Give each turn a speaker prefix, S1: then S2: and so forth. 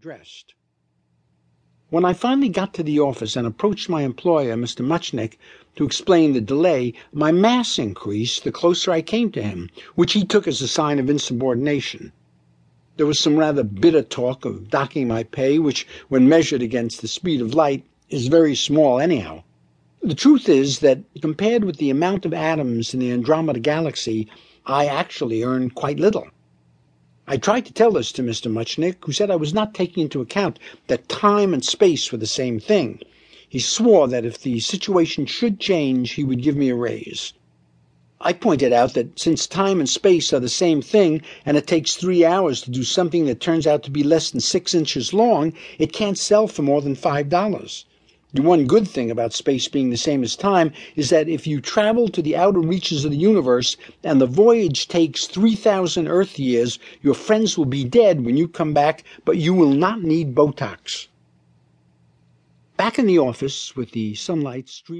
S1: dressed. When I finally got to the office and approached my employer, Mr. Muchnick, to explain the delay, my mass increased the closer I came to him, which he took as a sign of insubordination. There was some rather bitter talk of docking my pay, which, when measured against the speed of light, is very small anyhow. The truth is that, compared with the amount of atoms in the Andromeda Galaxy, I actually earn quite little. I tried to tell this to Mr. Muchnick, who said I was not taking into account that time and space were the same thing. He swore that if the situation should change, he would give me a raise. I pointed out that since time and space are the same thing, and it takes three hours to do something that turns out to be less than six inches long, it can't sell for more than five dollars. The one good thing about space being the same as time is that if you travel to the outer reaches of the universe and the voyage takes 3,000 Earth years, your friends will be dead when you come back, but you will not need Botox. Back in the office with the sunlight streaming